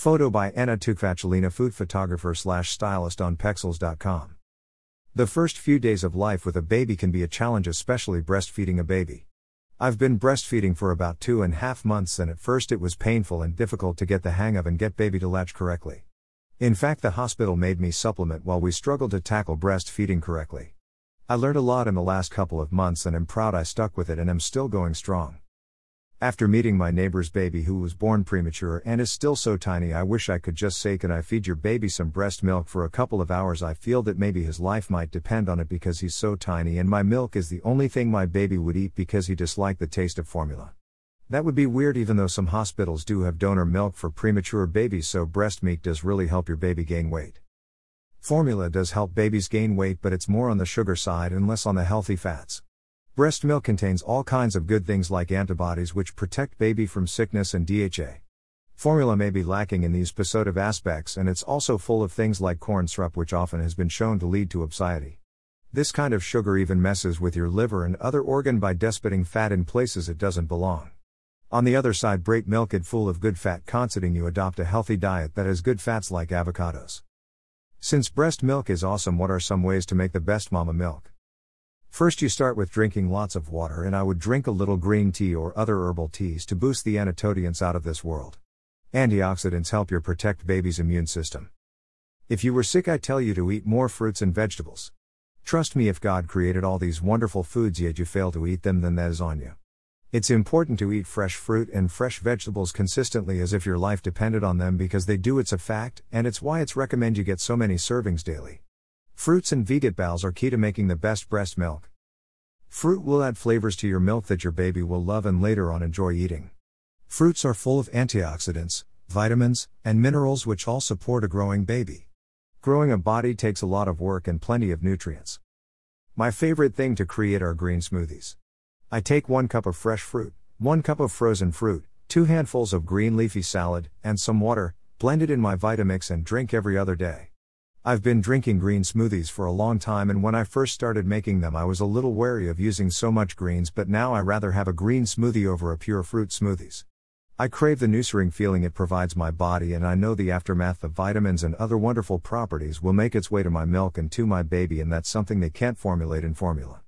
Photo by Anna Tukhfatullina, food photographer slash stylist on Pexels.com. The first few days of life with a baby can be a challenge, especially breastfeeding a baby. I've been breastfeeding for about two and a half months, and at first it was painful and difficult to get the hang of and get baby to latch correctly. In fact, the hospital made me supplement while we struggled to tackle breastfeeding correctly. I learned a lot in the last couple of months and am proud I stuck with it and am still going strong. After meeting my neighbor's baby who was born premature and is still so tiny, I wish I could just say, Can I feed your baby some breast milk for a couple of hours? I feel that maybe his life might depend on it because he's so tiny, and my milk is the only thing my baby would eat because he disliked the taste of formula. That would be weird, even though some hospitals do have donor milk for premature babies, so breast milk does really help your baby gain weight. Formula does help babies gain weight, but it's more on the sugar side and less on the healthy fats. Breast milk contains all kinds of good things like antibodies which protect baby from sickness and DHA. Formula may be lacking in these positive aspects and it's also full of things like corn syrup which often has been shown to lead to obesity. This kind of sugar even messes with your liver and other organ by depositing fat in places it doesn't belong. On the other side, break milk it full of good fat considering you adopt a healthy diet that has good fats like avocados. Since breast milk is awesome, what are some ways to make the best mama milk? First, you start with drinking lots of water, and I would drink a little green tea or other herbal teas to boost the antioxidants out of this world. Antioxidants help your protect baby's immune system. If you were sick, I tell you to eat more fruits and vegetables. Trust me, if God created all these wonderful foods yet you fail to eat them, then that is on you. It's important to eat fresh fruit and fresh vegetables consistently as if your life depended on them because they do, it's a fact, and it's why it's recommend you get so many servings daily. Fruits and vegetabilis are key to making the best breast milk. Fruit will add flavors to your milk that your baby will love and later on enjoy eating. Fruits are full of antioxidants, vitamins, and minerals which all support a growing baby. Growing a body takes a lot of work and plenty of nutrients. My favorite thing to create are green smoothies. I take 1 cup of fresh fruit, 1 cup of frozen fruit, 2 handfuls of green leafy salad, and some water, blend it in my Vitamix and drink every other day. I've been drinking green smoothies for a long time, and when I first started making them, I was a little wary of using so much greens, but now I rather have a green smoothie over a pure fruit smoothies. I crave the nourishing feeling it provides my body, and I know the aftermath of vitamins and other wonderful properties will make its way to my milk and to my baby, and that's something they can't formulate in formula.